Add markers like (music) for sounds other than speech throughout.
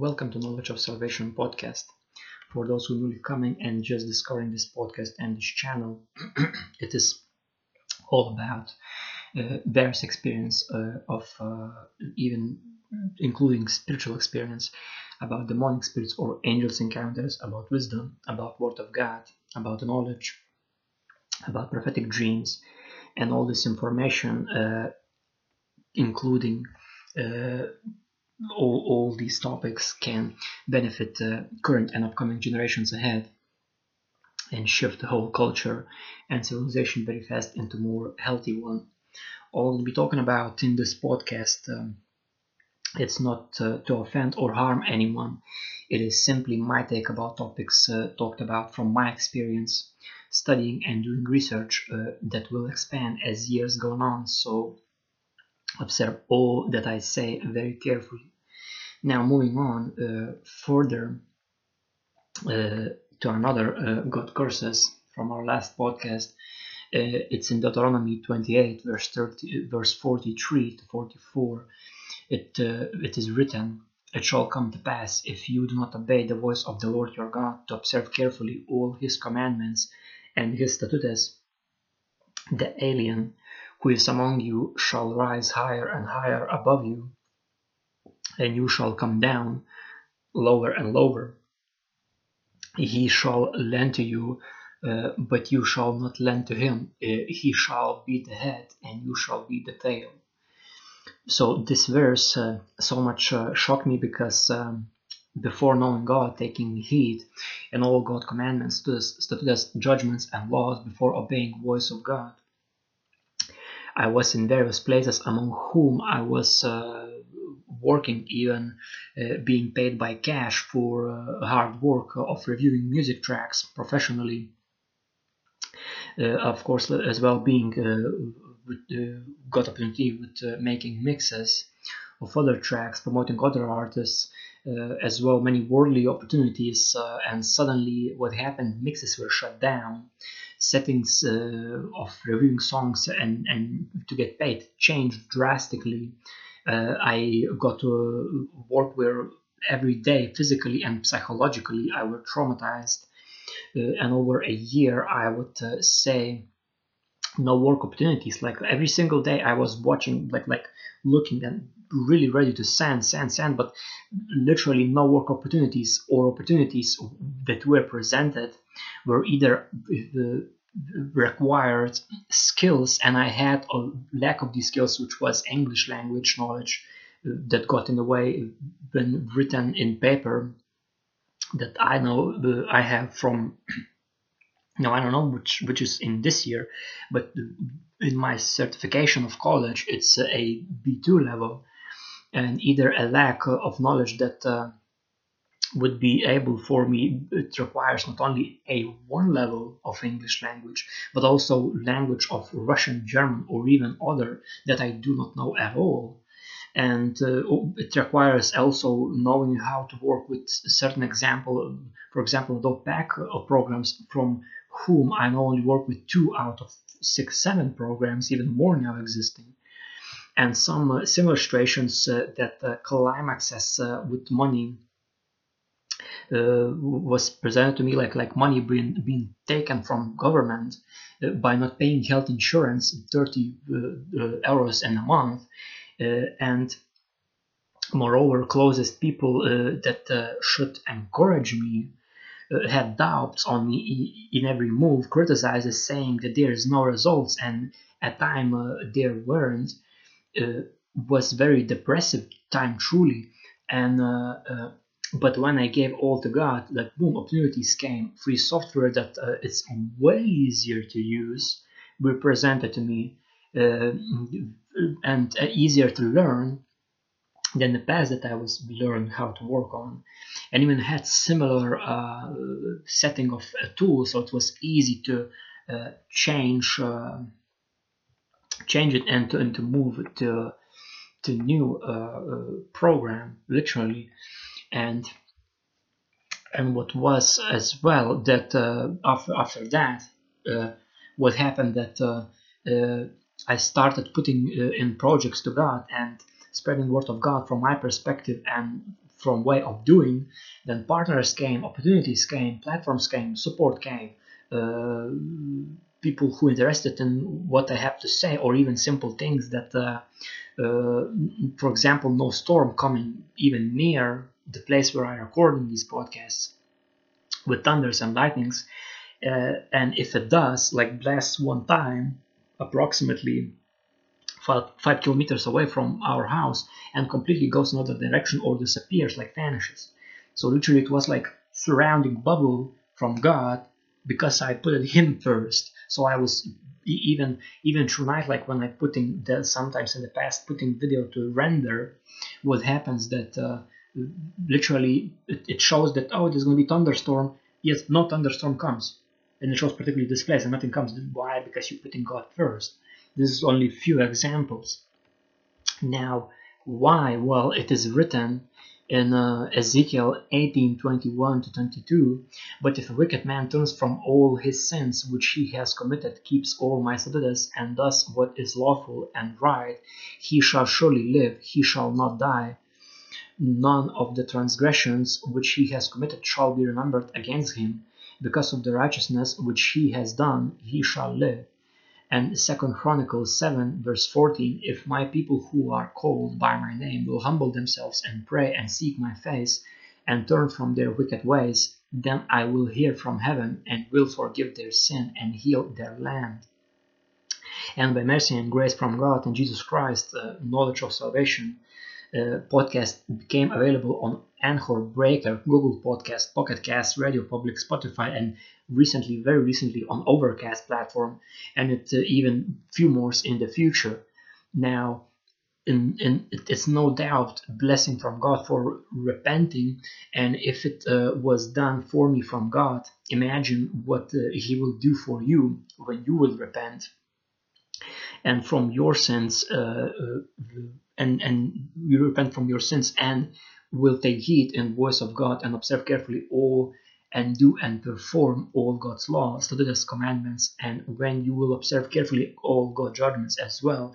Welcome to Knowledge of Salvation podcast. For those who are newly coming and just discovering this podcast and this channel, (clears throat) it is all about uh, various experience uh, of uh, even including spiritual experience about demonic spirits or angels encounters, about wisdom, about word of God, about knowledge, about prophetic dreams, and all this information, uh, including uh, all, all these topics can benefit uh, current and upcoming generations ahead and shift the whole culture and civilization very fast into more healthy one. All we'll be talking about in this podcast, um, it's not uh, to offend or harm anyone. It is simply my take about topics uh, talked about from my experience studying and doing research uh, that will expand as years go on. So observe all that I say very carefully now, moving on uh, further uh, to another uh, God curses from our last podcast. it's in Deuteronomy 28, verse 30, verse 43 to 44. It it is written, "It shall come to pass if you do not obey the voice of the Lord your God to observe carefully all His commandments and His statutes, the alien who is among you shall rise higher and higher above you." And you shall come down lower and lower. He shall lend to you, uh, but you shall not lend to him. Uh, he shall be the head, and you shall be the tail. So this verse uh, so much uh, shocked me because um, before knowing God, taking heed and all God commandments, statutes, judgments, and laws, before obeying voice of God, I was in various places among whom I was uh, working, even uh, being paid by cash for uh, hard work of reviewing music tracks professionally. Uh, of course, as well being got opportunity with making mixes of other tracks, promoting other artists, uh, as well many worldly opportunities. Uh, and suddenly, what happened? Mixes were shut down. Settings uh, of reviewing songs and, and to get paid changed drastically. Uh, I got to work where every day, physically and psychologically, I was traumatized. Uh, and over a year, I would uh, say no work opportunities. Like every single day, I was watching, like like looking and really ready to send, send, send, but literally no work opportunities or opportunities that were presented were either uh, required skills and i had a lack of these skills which was english language knowledge uh, that got in the way when written in paper that i know uh, i have from (clears throat) now i don't know which which is in this year but in my certification of college it's a b2 level and either a lack of knowledge that uh, would be able for me it requires not only a one level of english language but also language of russian german or even other that i do not know at all. And uh, it requires also knowing how to work with certain example for example the pack of programs from whom i only work with two out of six seven programs even more now existing and some uh, similar situations uh, that uh, climax has uh, with money uh, was presented to me like like money being being taken from government uh, by not paying health insurance 30 uh, euros in a month and moreover closest people that should encourage me uh, had doubts on me in every move, criticizes, saying that there is no results, and at time uh, there weren't, uh, was very depressive time truly. And but when I gave all to God, like boom, opportunities came. Free software that uh, it's way easier to use were presented to me uh, and uh, easier to learn than the past that I was learned how to work on. And even had similar uh, setting of a tool, so it was easy to uh, change uh, change it and to, and to move it to to new program literally and and what was as well that uh, after after that uh, what happened that uh, I started putting in projects to God and spreading word of God from my perspective and from way of doing, then partners came, opportunities came, platforms came, support came, uh, people who interested in what I have to say, or even simple things that, uh, uh, for example, no storm coming even near the place where I record these podcasts with thunders and lightnings. Uh, and if it does, like blast one time, approximately five, five kilometers away from our house, and completely goes another direction or disappears, like vanishes. So literally, it was like surrounding bubble from God because I put Him first. So I was even even tonight, like when I putting the sometimes in the past putting video to render, what happens that uh, literally it, it shows that oh there's going to be thunderstorm. Yes, no thunderstorm comes, and it shows particularly this place, and nothing comes. Why? Because you're putting God first. This is only few examples. Now, why? Well, it is written in uh, Ezekiel 18:21 to 22, but if a wicked man turns from all his sins which he has committed, keeps all my statutes, and does what is lawful and right, he shall surely live, he shall not die. None of the transgressions which he has committed shall be remembered against him. Because of the righteousness which he has done, he shall live and second chronicles 7 verse 14 if my people who are called by my name will humble themselves and pray and seek my face and turn from their wicked ways then i will hear from heaven and will forgive their sin and heal their land and by mercy and grace from god and jesus christ uh, knowledge of salvation uh, podcast became available on Anchor, Breaker, Google Podcast, Pocket Cast, Radio Public, Spotify, and recently, very recently, on Overcast platform, and it uh, even few more in the future. Now, in, in, it's no doubt a blessing from God for repenting, and if it uh, was done for me from God, imagine what uh, He will do for you when you will repent. And from your sins, uh, uh, and and you repent from your sins and will take heed in voice of God and observe carefully all and do and perform all God's laws, statutes, commandments, and when you will observe carefully all God's judgments as well,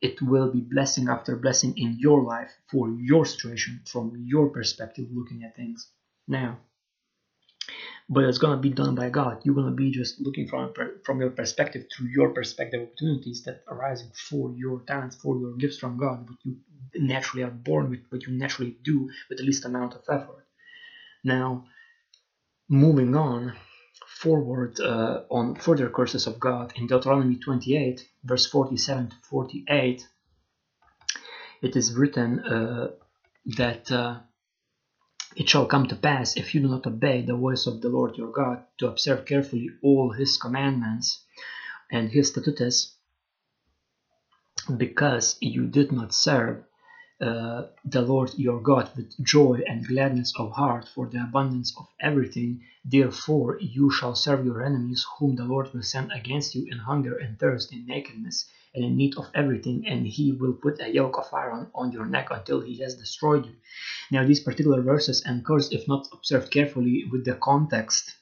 it will be blessing after blessing in your life for your situation from your perspective looking at things. Now, but it's gonna be done by God. You're gonna be just looking from from your perspective through your perspective opportunities that arising for your talents, for your gifts from God, what you naturally are born with, what you naturally do with the least amount of effort. Now, moving on forward uh, on further curses of God in Deuteronomy 28, verse 47 to 48, it is written uh, that. Uh, it shall come to pass, if you do not obey the voice of the Lord your God, to observe carefully all his commandments and his statutes, because you did not serve uh, the Lord your God with joy and gladness of heart for the abundance of everything. Therefore, you shall serve your enemies, whom the Lord will send against you in hunger and thirst, in nakedness and in need of everything, and he will put a yoke of iron on your neck until he has destroyed you. Now, these particular verses and curse, if not observed carefully with the context,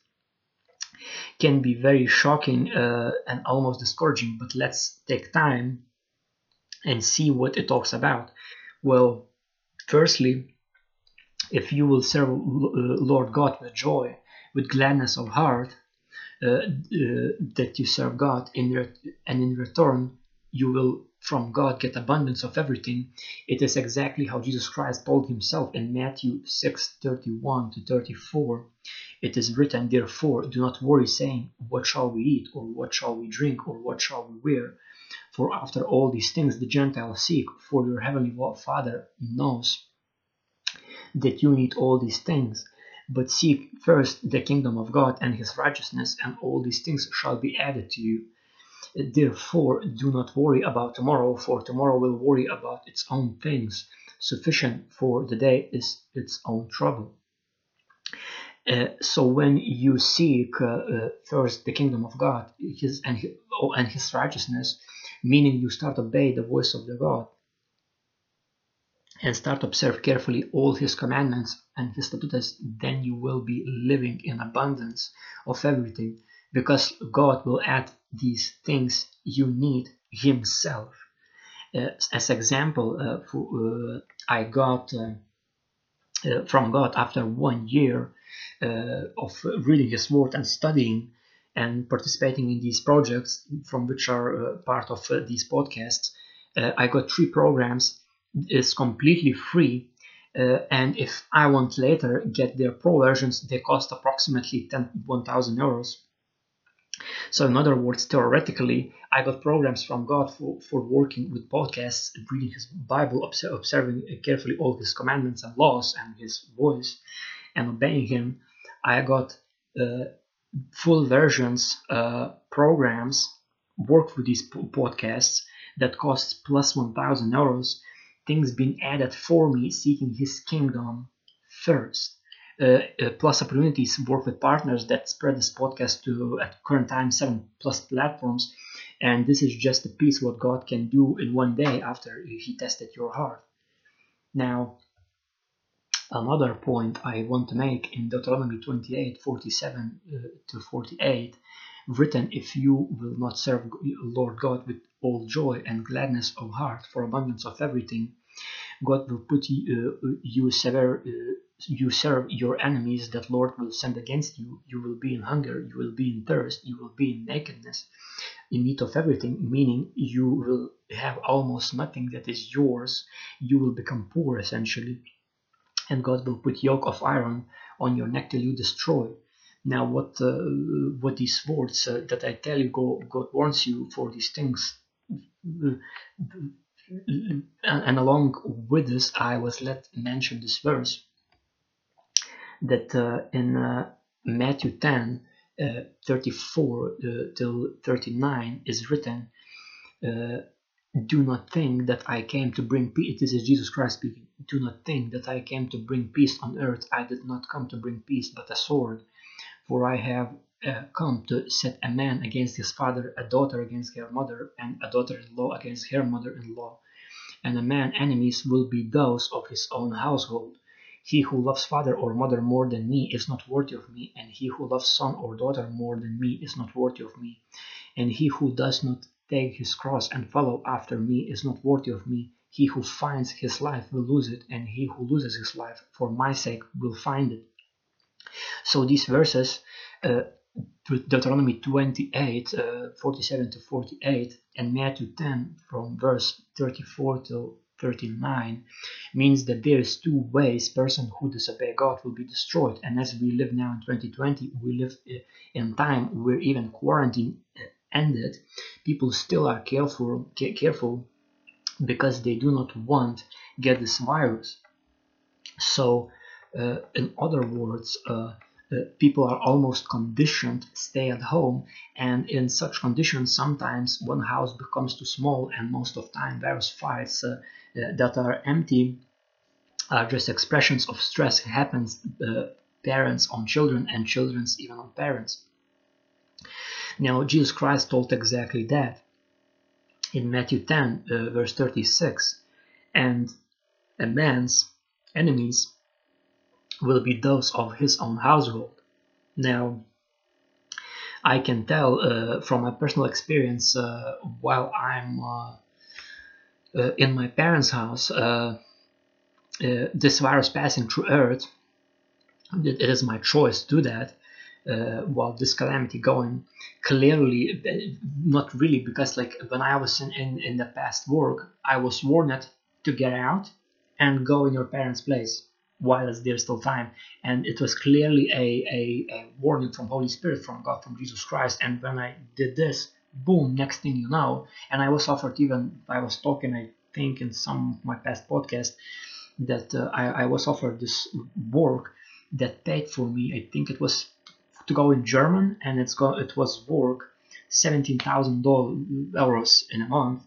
can be very shocking uh, and almost discouraging, but let's take time and see what it talks about. Well, firstly, if you will serve Lord God with joy, with gladness of heart, uh, uh, that you serve God, in and in return you will from God get abundance of everything. It is exactly how Jesus Christ told himself in Matthew 6:31 to 34. It is written, Therefore, do not worry, saying, What shall we eat, or what shall we drink, or what shall we wear? For after all these things the Gentiles seek, for your heavenly Father knows that you need all these things. But seek first the kingdom of God and his righteousness, and all these things shall be added to you. Therefore, do not worry about tomorrow, for tomorrow will worry about its own things. Sufficient for the day is its own trouble. Uh, so when you seek uh, uh, first the kingdom of God, his and his, oh, and his righteousness, meaning you start obey the voice of the God and start observe carefully all his commandments and his statutes, then you will be living in abundance of everything because God will add these things you need himself. Uh, as example, uh, for, uh, I got uh, uh, from God after one year uh, of reading His Word and studying and participating in these projects from which are uh, part of uh, these podcasts. Uh, I got three programs. It's completely free. and if I want later get their pro versions, they cost approximately 10, 1,000 euros. So, in other words, theoretically, I got programs from God for, for working with podcasts, reading His Bible, observing carefully all His commandments and laws and His voice, and obeying Him. I got uh, full versions uh, programs work for these podcasts that costs plus 1000 euros things being added for me seeking his kingdom first uh, uh, plus opportunities work with partners that spread this podcast to at current time seven plus platforms. And this is just a piece what god can do in one day after he tested your heart. Now Another point I want to make in Deuteronomy 28 47 uh, to 48 written, If you will not serve Lord God with all joy and gladness of heart for abundance of everything, God will put you, uh, you, sever, uh, you serve your enemies that Lord will send against you. You will be in hunger, you will be in thirst, you will be in nakedness, in need of everything, meaning you will have almost nothing that is yours. You will become poor essentially and God will put yoke of iron on your neck till you destroy. Now, what uh, what these words uh, that I tell you, God, God warns you for these things. And, and along with this, I was let mention this verse that uh, in uh, Matthew 10, uh, 34 uh, till 39 is written, do not think that I came to bring peace. This is Jesus Christ speaking. Do not think that I came to bring peace on earth. I did not come to bring peace, but a sword. For I have uh, come to set a man against his father, a daughter against her mother, and a daughter in law against her mother in law. And a man's enemies will be those of his own household. He who loves father or mother more than me is not worthy of me, and he who loves son or daughter more than me is not worthy of me. And he who does not take his cross and follow after me is not worthy of me. He who finds his life will lose it, and he who loses his life for my sake will find it. So these verses, uh, Deuteronomy 28, uh, 47 to 48, and Matthew 10 from verse 34 to 39 means that there is two ways person who disobey God will be destroyed. And as we live now in 2020, we live uh, in time where even quarantine uh, ended, people still are careful careful because they do not want get this virus. So, uh, in other words, uh, people are almost conditioned stay at home and in such conditions sometimes one house becomes too small and most of time various fights uh, uh, that are empty are just expressions of stress happens uh, parents on children and children's even on parents now, Jesus Christ told exactly that in Matthew 10, uh, verse 36. And a man's enemies will be those of his own household. Now, I can tell uh, from my personal experience uh, while I'm uh, uh in my parents' house, uh, uh, this virus passing through Earth, it is my choice to do that while this calamity going clearly not really because like when i was in, in, in the past work i was warned to get out and go in your parents place while there's still time and it was clearly a, a, a warning from holy spirit from god from jesus christ and when i did this boom next thing you know and i was offered even i was talking i think in some of my past podcast that uh, I, I was offered this work that paid for me i think it was to go in German, and it's go it was work seventeen thousand euros in a month.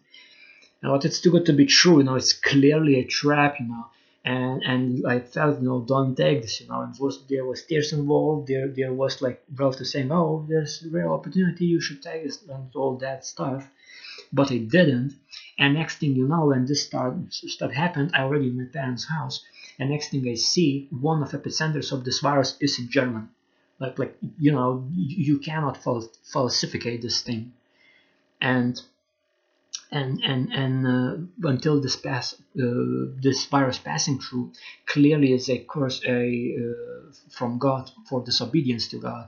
but it's too good to be true. You know, it's clearly a trap. You know, and and I felt you know don't take this. You know, and was there was tears involved. There there was like to saying, oh, there's a real opportunity. You should take this and all that stuff. But I didn't. And next thing you know, when this start stuff happened, I already in my parents' house. And next thing I see, one of the epicenters of this virus is in Germany like like you know you cannot fal- falsificate this thing and and and and uh, until this pass uh, this virus passing through clearly is a curse a uh, from God for disobedience to God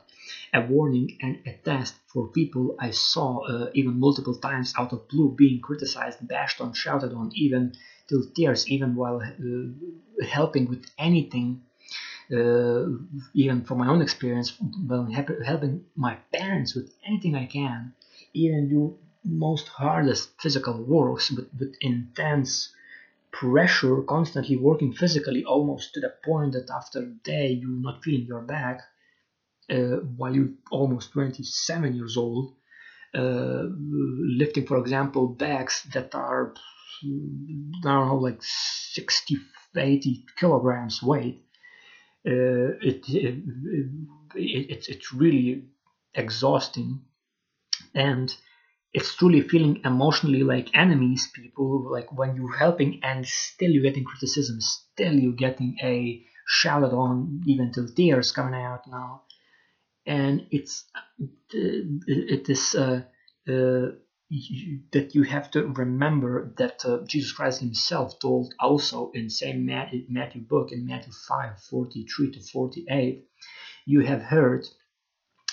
a warning and a test for people. I saw uh, even multiple times out of blue being criticized bashed on shouted on even till tears even while uh, helping with anything uh, even from my own experience when helping my parents with anything I can even do most hardest physical works with, with intense pressure, constantly working physically almost to the point that after a day you're not feeling your back uh, while you're almost 27 years old. Uh, lifting, for example, bags that are, I don't know, like 60, 80 kilograms weight. Uh, it, it, it, it's, it's really exhausting and it's truly feeling emotionally like enemies people like when you're helping and still you're getting criticism still you're getting a shouted on even till tears coming out now. And it's it is uh, uh, that you have to remember that uh, Jesus Christ himself told also in same Matthew, Matthew book in Matthew 5 43 to 48 you have heard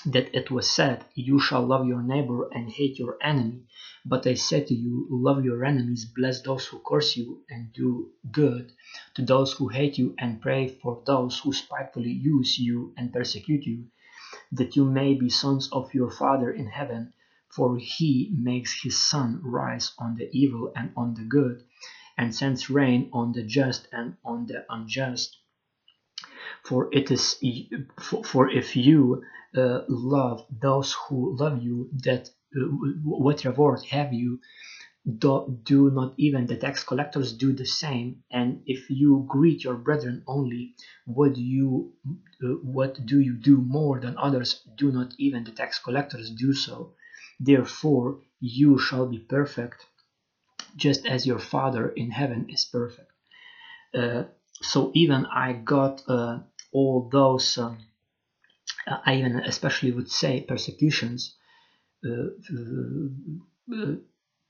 that it was said, You shall love your neighbor and hate your enemy. But I say to you, love your enemies, bless those who curse you, and do good to those who hate you, and pray for those who spitefully use you and persecute you, that you may be sons of your Father in heaven. For he makes his sun rise on the evil and on the good, and sends rain on the just and on the unjust. For it is for for if you uh, love those who love you, that uh, what reward have you? Do, do not even the tax collectors do the same? And if you greet your brethren only, what do you uh, what do you do more than others? Do not even the tax collectors do so? Therefore, you shall be perfect, just as your Father in heaven is perfect. Uh, so even I got uh, all those. Um, I even especially would say persecutions. Uh, uh,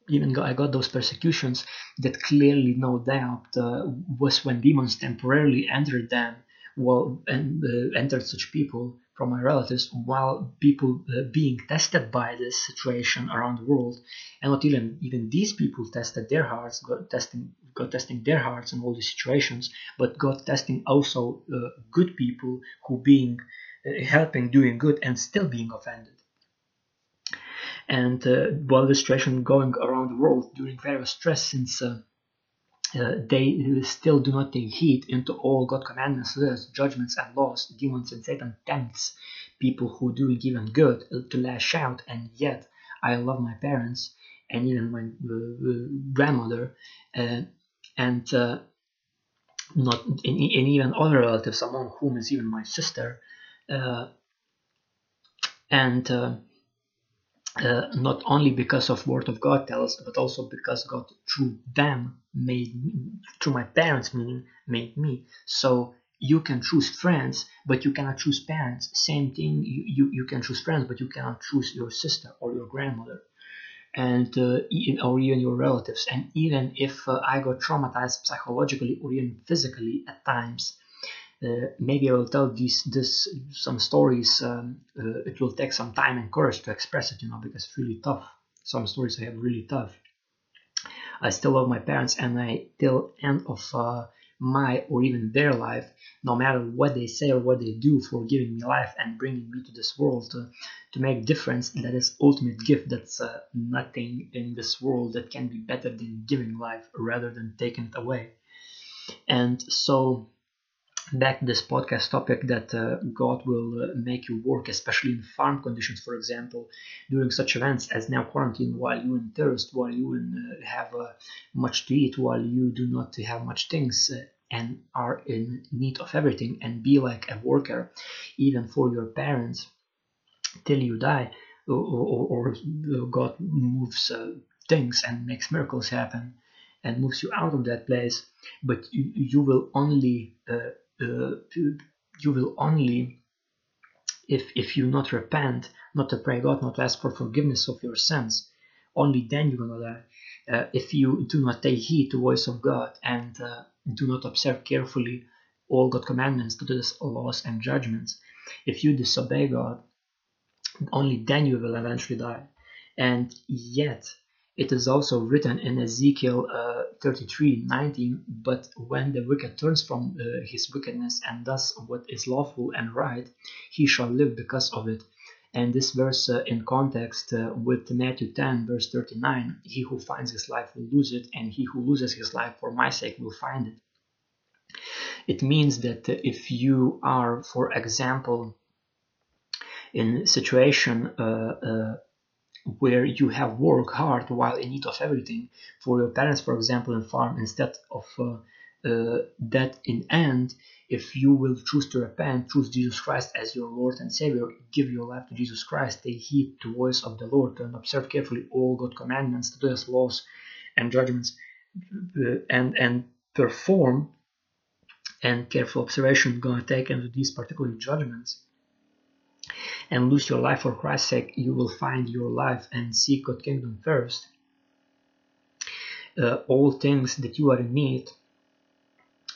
even I got those persecutions that clearly, no doubt, uh, was when demons temporarily entered them, well, and uh, entered such people from my relatives, while people uh, being tested by this situation around the world, and not even even these people tested their hearts, testing, got testing their hearts in all these situations, but God testing also uh, good people who being uh, helping doing good and still being offended and uh, while the situation going around the world during various stress since uh, uh, they still do not take heed into all God commandments, judgments, and laws. Demons and Satan tempts people who do even good to lash out, and yet I love my parents and even my uh, grandmother, uh, and not and, and even other relatives, among whom is even my sister, uh, and uh, uh, not only because of word of God tells, but also because God through them made me, through my parents meaning made me. So you can choose friends, but you cannot choose parents. Same thing, you, you, you can choose friends, but you cannot choose your sister or your grandmother, and uh, or even your relatives. And even if uh, I got traumatized psychologically or even physically at times, uh, maybe I will tell these this some stories. Um, uh, it will take some time and courage to express it, you know, because it's really tough. Some stories I have really tough. I still love my parents, and I till end of uh, my or even their life, no matter what they say or what they do for giving me life and bringing me to this world to, to make difference. That is ultimate gift. That's uh, nothing in this world that can be better than giving life rather than taking it away. And so back this podcast topic that uh, God will uh, make you work, especially in farm conditions, for example, during such events as now quarantine, while you in thirst, while you in, uh, have uh, much to eat, while you do not have much things uh, and are in need of everything, and be like a worker, even for your parents, till you die, or, or, or God moves uh, things and makes miracles happen and moves you out of that place, but you, you will only uh, you will only if if you not repent not to pray god not to ask for forgiveness of your sins only then you're gonna die uh, if you do not take heed to the voice of God and uh, do not observe carefully all God's commandments, to do laws and judgments, if you disobey God, only then you will eventually die. And yet, it is also written in Ezekiel uh, 33 19, but when the wicked turns from uh, his wickedness and does what is lawful and right, he shall live because of it. And this verse uh, in context uh, with Matthew 10, verse 39 He who finds his life will lose it, and he who loses his life for my sake will find it. It means that if you are, for example, in situation uh, uh, where you have worked hard while in need of everything. For your parents, for example, in farm, instead of uh, uh, that in end, if you will choose to repent, choose Jesus Christ as your Lord and Savior, give your life to Jesus Christ, take heed to the voice of the Lord, and observe carefully all God's commandments, His laws and judgments, uh, and and perform and careful observation gonna take into these particular judgments and lose your life for Christ's sake, you will find your life and seek God's kingdom first. Uh, all things that you are in need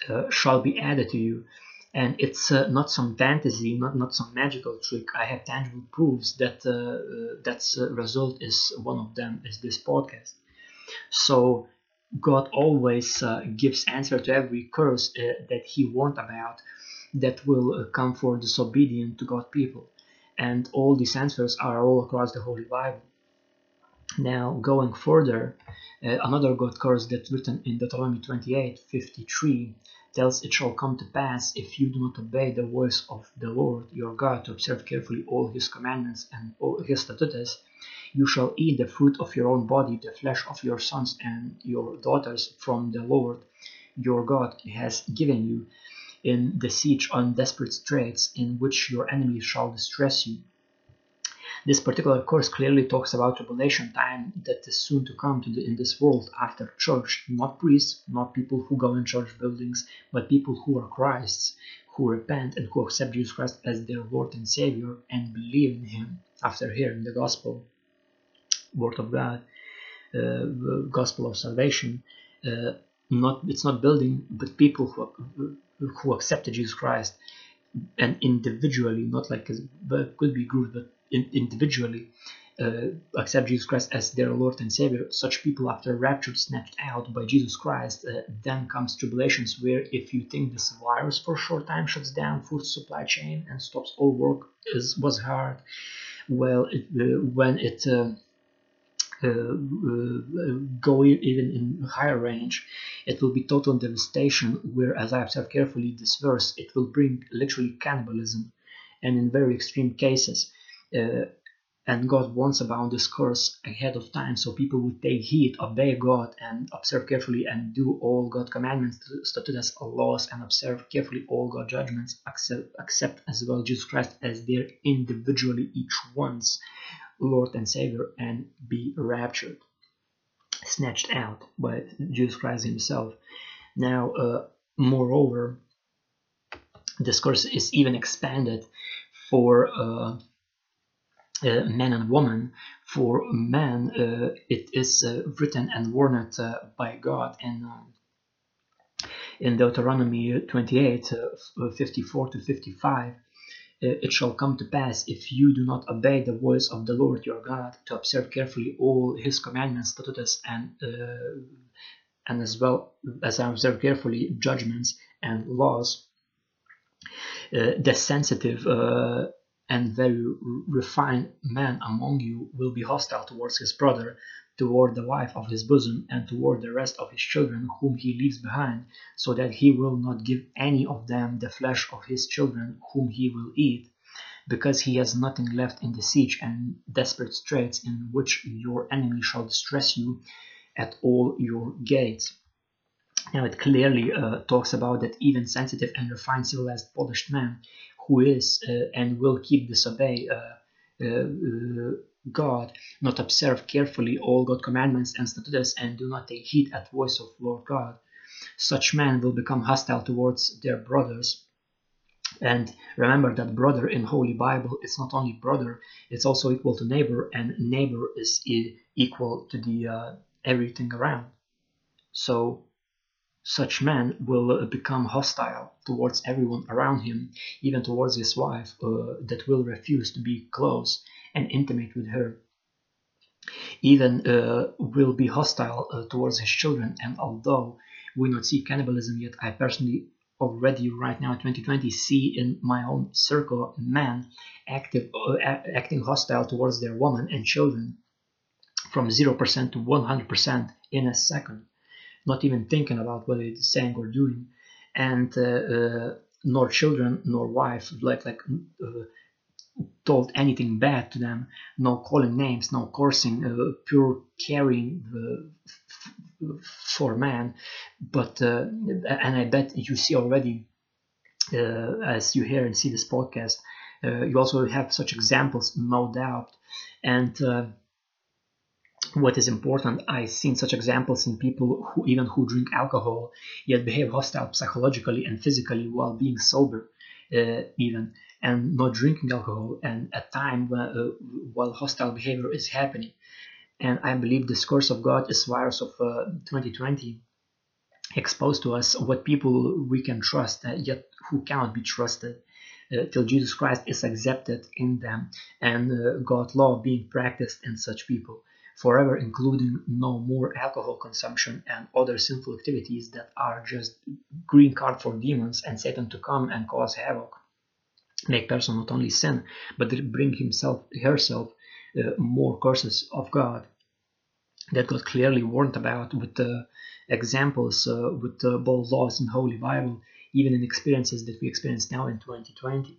uh, shall be added to you. And it's uh, not some fantasy, not, not some magical trick. I have tangible proofs that uh, uh, that's result is one of them is this podcast. So God always uh, gives answer to every curse that He warned about that will come for disobedient to God people and all these answers are all across the Holy Bible. Now, going further, uh, another God curse that's written in Deuteronomy 28 53 tells it shall come to pass if you do not obey the voice of the Lord your God to observe carefully all his commandments and all his statutes, you shall eat the fruit of your own body, the flesh of your sons and your daughters from the Lord your God has given you in the siege on desperate straits in which your enemies shall distress you. This particular course clearly talks about tribulation time that is soon to come to the, in this world after church, not priests, not people who go in church buildings, but people who are Christ's, who repent and who accept Jesus Christ as their Lord and Savior and believe in Him after hearing the gospel, Word of God, uh, gospel of salvation. Uh, not it's not building, but people who who accepted Jesus Christ and individually, not like could be groups, but in, individually uh, accept Jesus Christ as their Lord and Savior, such people after rapture snatched out by Jesus Christ, uh, then comes tribulations where if you think this virus for a short time shuts down food supply chain and stops all work is was hard, well, it, uh, when it uh, go even in higher range, it will be total devastation. Where, as I observe carefully this verse, it will bring literally cannibalism, and in very extreme cases. Uh, and God warns about this curse ahead of time, so people would take heed, obey God, and observe carefully, and do all God commandments, statutes, laws, and observe carefully all God judgments, accept, accept as well Jesus Christ as their individually each one's Lord and Savior and be raptured, snatched out by Jesus Christ Himself. Now, uh, moreover, this course is even expanded for uh, uh, men and woman. For men, uh, it is uh, written and warned uh, by God in in Deuteronomy 28, 54 to 55 it shall come to pass if you do not obey the voice of the Lord your God to observe carefully all his commandments, statutes, and uh, and as well as I observe carefully judgments and laws. Uh, the sensitive uh, and very refined man among you will be hostile towards his brother, toward the wife of his bosom, and toward the rest of his children whom he leaves behind, so that he will not give any of them the flesh of his children whom he will eat, because he has nothing left in the siege and desperate straits in which your enemy shall distress you at all your gates. Now it clearly uh, talks about that even sensitive and refined, civilized, polished man who is uh, and will keep disobey uh, God, not observe carefully all God's commandments and statutes, and do not take heed at voice of Lord God, such men will become hostile towards their brothers. And remember that brother in Holy Bible is not only brother, it's also equal to neighbor, and neighbor is equal to the uh, everything around. So such man will uh, become hostile towards everyone around him, even towards his wife, uh, that will refuse to be close and intimate with her. Even uh, will be hostile uh, towards his children, and although we not see cannibalism yet, I personally already right now in 2020 see in my own circle men active, uh, acting hostile towards their women and children from 0% to 100% in a second not even thinking about what it is saying or doing, and uh, uh, nor children nor wife like like uh, told anything bad to them, no calling names, no cursing, uh, pure caring uh, for man. But uh, and I bet you see already as you hear and see this podcast, you also have such examples, no doubt, and what is important. I've seen such examples in people who even who drink alcohol yet behave hostile psychologically and physically while being sober uh, even and not drinking alcohol and at time when, uh, while hostile behavior is happening. And i believe this curse of god is virus of uh, 2020 exposed to us what people we can trust uh, yet who cannot be trusted uh, till jesus christ is accepted in them and uh, god law being practiced in such people forever including no more alcohol consumption and other sinful activities that are just green card for demons and Satan to come and cause havoc. Make person not only sin, but bring himself herself uh, more curses of God that God clearly warned about with the examples uh, with the bold laws in Holy Bible, even in experiences that we experience now in 2020.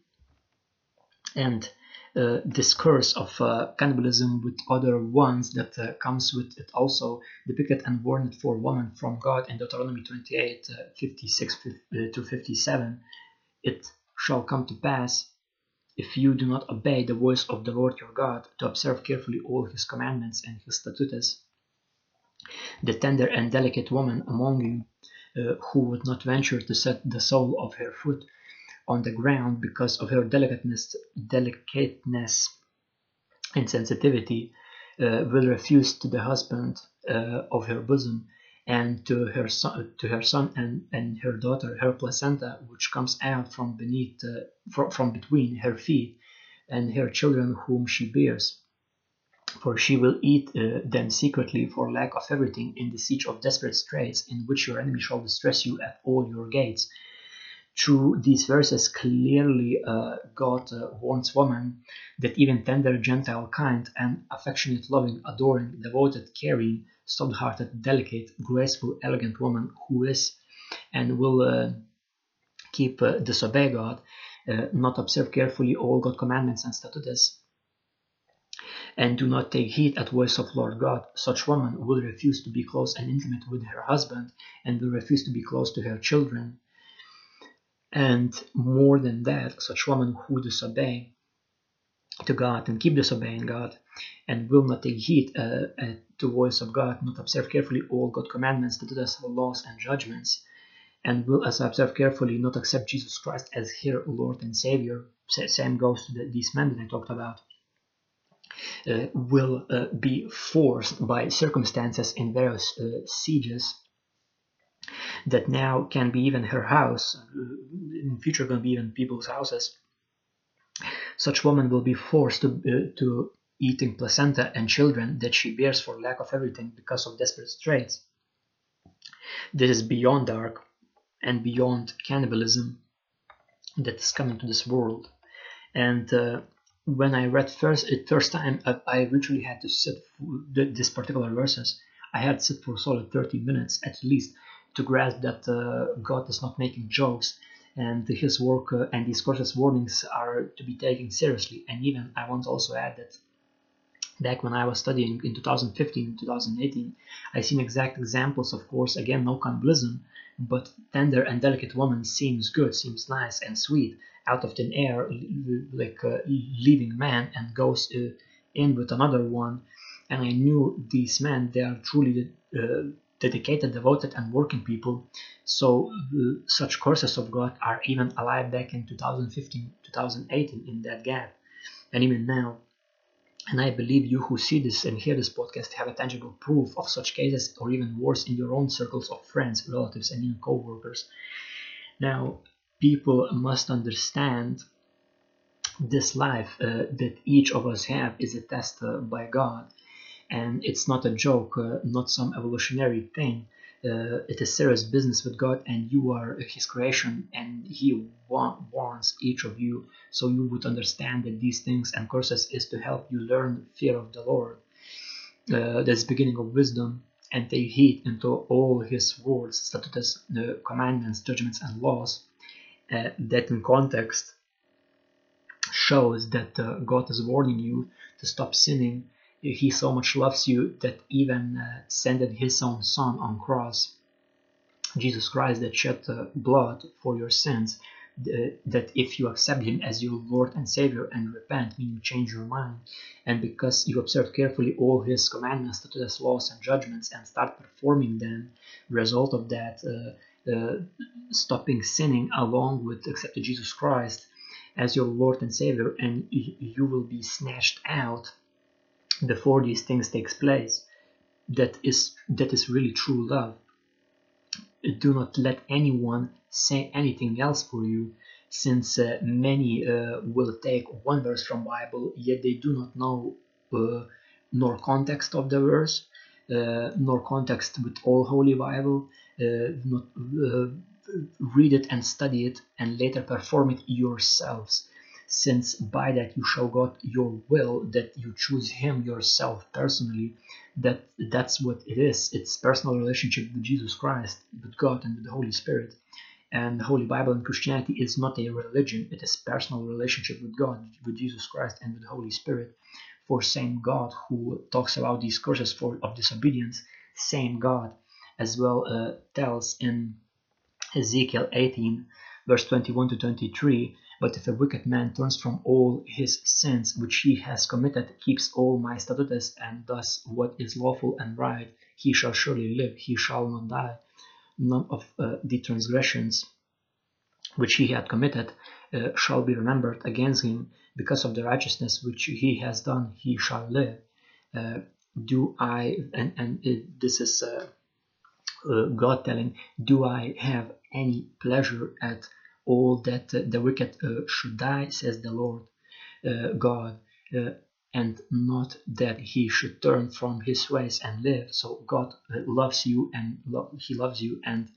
And uh, this curse of uh, cannibalism with other ones that uh, comes with it also depicted and warned for woman from God in Deuteronomy 28 uh, 56 uh, to 57 it shall come to pass if you do not obey the voice of the Lord your God to observe carefully all his commandments and his statutes the tender and delicate woman among you uh, who would not venture to set the sole of her foot on the ground because of her delicateness, delicateness and sensitivity, uh, will refuse to the husband uh, of her bosom and to her son, to her son and, and her daughter, her placenta, which comes out from beneath, uh, from, from between her feet, and her children whom she bears. For she will eat uh, them secretly for lack of everything in the siege of desperate straits, in which your enemy shall distress you at all your gates through these verses clearly uh, God uh, warns women that even tender, gentle, kind, and affectionate, loving, adoring, devoted, caring, soft-hearted, delicate, graceful, elegant woman who is and will uh, keep uh, disobey God, uh, not observe carefully all God's commandments and statutes, and do not take heed at voice of Lord God, such woman will refuse to be close and intimate with her husband, and will refuse to be close to her children, and more than that, such women who disobey to God and keep disobeying God and will not take heed uh, to the voice of God, not observe carefully all God's commandments, the us laws and judgments, and will, as I observe carefully, not accept Jesus Christ as her Lord and Savior. Same goes to the, these men that I talked about. Uh, will uh, be forced by circumstances in various uh, sieges that now can be even her house, in future going to be even people's houses. Such woman will be forced to, uh, to eating placenta and children that she bears for lack of everything because of desperate straits. This is beyond dark and beyond cannibalism that is coming to this world. And uh, when I read first it first time, I, I literally had to sit this particular verses. I had to sit for solid 30 minutes at least to grasp that uh, God is not making jokes and his work uh, and his courses warnings are to be taken seriously. And even I want to also add that back when I was studying in 2015 2018, I seen exact examples, of course, again, no cannibalism, but tender and delicate woman seems good, seems nice and sweet, out of thin air, like a leaving man and goes uh, in with another one. And I knew these men, they are truly uh, dedicated, devoted, and working people. So uh, such courses of God are even alive back in 2015, 2018 in that gap. And even now, And I believe you who see this and hear this podcast have a tangible proof of such cases, or even worse, in your own circles of friends, relatives, and even co workers. Now, people must understand this life uh, that each of us have is a test uh, by God, and it's not a joke, uh, not some evolutionary thing. Uh, it is serious business with God, and you are His creation, and He wa- warns each of you, so you would understand that these things and curses is to help you learn fear of the Lord. Uh, that's beginning of wisdom, and take heed into all His words, statutes, the commandments, judgments, and laws. Uh, that in context shows that uh, God is warning you to stop sinning he so much loves you that even uh, his own son on cross. Jesus christ that shed uh, blood for your sins that if you accept him as your lord and savior and repent meaning change your mind. And because you observe carefully all his commandments statutes laws and judgments and start performing them result of that uh, uh, stopping sinning along with accepting jesus christ as your lord and savior and you will be snatched out before these things takes place. That is that is really true love. Do not let anyone say anything else for you since uh, many uh, will take one verse from bible yet they do not know uh, nor context of the verse uh, nor context with all holy bible uh, not uh, read it and study it and later perform it yourselves since by that you show God your will, that you choose Him yourself personally, that that's what it is. It's personal relationship with Jesus Christ, with God, and with the Holy Spirit. And the Holy Bible and Christianity is not a religion; it is personal relationship with God, with Jesus Christ, and with the Holy Spirit. For same God who talks about these curses for of disobedience, same God as well uh, tells in Ezekiel 18, verse 21 to 23 but if a wicked man turns from all his sins which he has committed, keeps all my statutes, and does what is lawful and right, he shall surely live, he shall not die. None of uh, the transgressions which he had committed uh, shall be remembered against him, because of the righteousness which he has done, he shall live. Uh, do I, and, and it, this is uh, uh, God telling, do I have any pleasure at all that uh, the wicked uh, should die, says the Lord uh, God, and not that he should turn from his ways and live. So God loves you and lo- he loves you and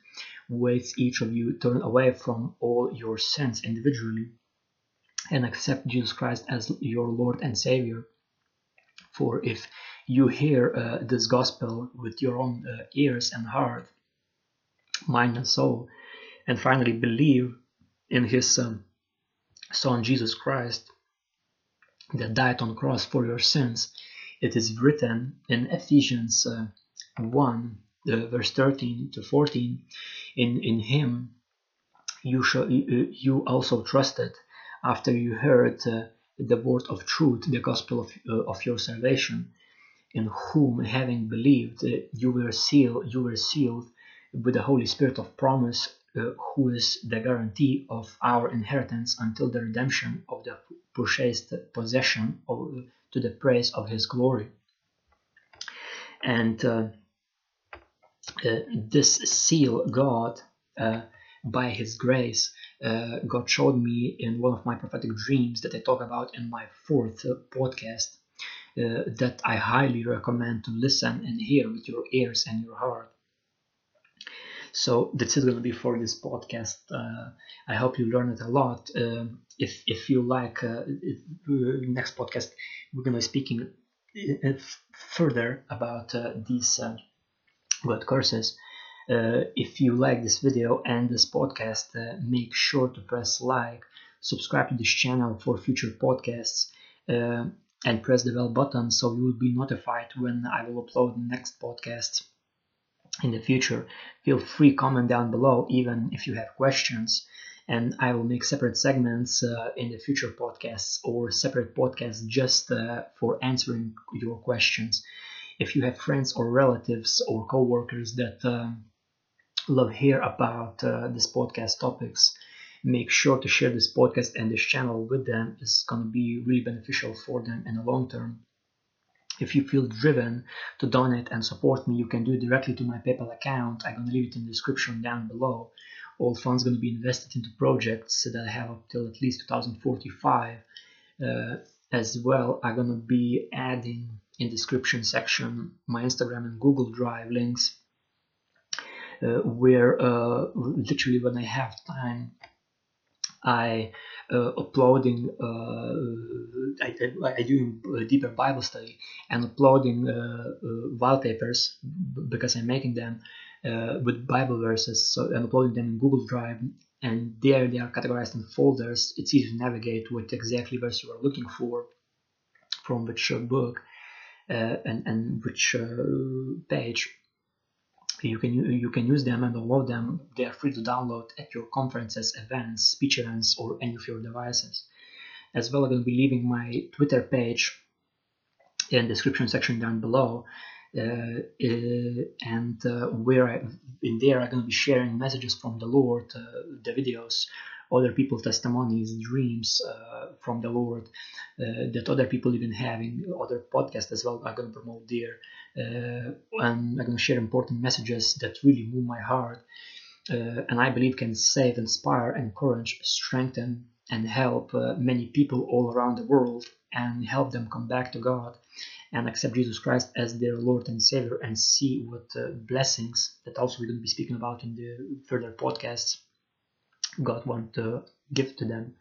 waits each of you turn away from all your sins individually and accept Jesus Christ as your Lord and Savior. For if you hear uh, this gospel with your own uh, ears and heart, mind and soul, and finally believe in his um, son Jesus Christ that died on the cross for your sins. It is written in Ephesians uh, 1, uh, verse 13 to 14, in, in him you, shall, you also trusted after you heard uh, the word of truth, the gospel of, uh, of your salvation, in whom having believed uh, you were sealed, you were sealed with the Holy Spirit of promise uh, who is the guarantee of our inheritance until the redemption of the purchased possession of, to the praise of his glory. And uh, uh, this seal, God, uh, by his grace, uh, God showed me in one of my prophetic dreams that I talk about in my fourth uh, podcast. that I highly recommend to listen and hear with your ears and your heart. So that's it to be for this podcast. Uh, I hope you learned a lot. Um, if if you like uh, if, uh, next podcast, we're going to be speaking uh, further about uh, these uh, word courses. if you like this video and this podcast, make sure to press like, subscribe to this channel for future podcasts, and press the bell button so you will be notified when I will upload the next podcast in the future. Feel free comment down below even if you have questions and I will make separate segments uh, in the future podcasts or separate podcasts just uh, for answering your questions. If you have friends or relatives or co-workers that um, love hear about uh, this podcast topics, make sure to share this podcast and this channel with them. It's going to be really beneficial for them in the long term. If you feel driven to donate and support me, you can do it directly to my PayPal account. I'm gonna leave it in the description down below. All funds gonna be invested into projects that I have up till at least 2045. Uh, as well, I'm gonna be adding in description section my Instagram and Google Drive links, uh, where uh, literally when I have time, I uh, uploading uh, I, I, I do a deeper Bible study and uploading uh, wallpapers because I'm making them with Bible verses so, and uploading them in Google Drive and there they are categorized in folders. It's easy to navigate what exactly verse you are looking for from which book uh, and, and which uh, page you can you can use them and download them. They are free to download at your conferences, events, speech events, or any of your devices. As well, I'm going to be leaving my Twitter page in the description section down below. Uh, uh, and uh, where I, in there I'm going to be sharing messages from the Lord, uh, the videos other people's testimonies, dreams uh, from the Lord uh, that other people even have in other podcasts as well. I'm going to promote there, uh, and I'm going to share important messages that really move my heart, uh, and I believe can save, inspire, encourage, strengthen, and help many people all around the world, and help them come back to God and accept Jesus Christ as their Lord and Savior and see what uh, blessings that also we're going to be speaking about in the further podcasts God want to give to them,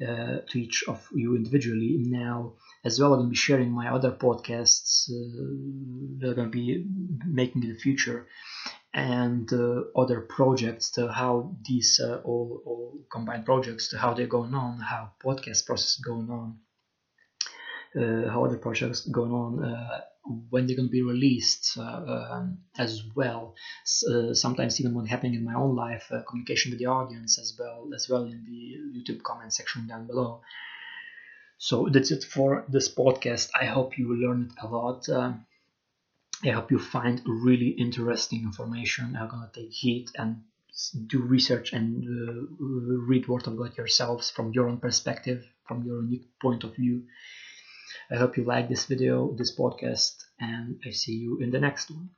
uh, to each of you individually. Now, as well, I'm going to be sharing my other podcasts uh, that are going to be making in the future and uh, other projects to how these uh, all, all combined projects to how they're going on how podcast process going on uh, how other projects going on uh, when they're going to be released uh, um, as well. Uh, sometimes even when happening in my own life, uh, communication with the audience as well as well in the YouTube comment section down below. So that's it for this podcast. I hope you learned a lot. Um, I hope you find really interesting information. I'm gonna take heed and do research and uh, read Word of God yourselves from your own perspective, from your unique point of view. I hope you like this video, this podcast, and I see you in the next one.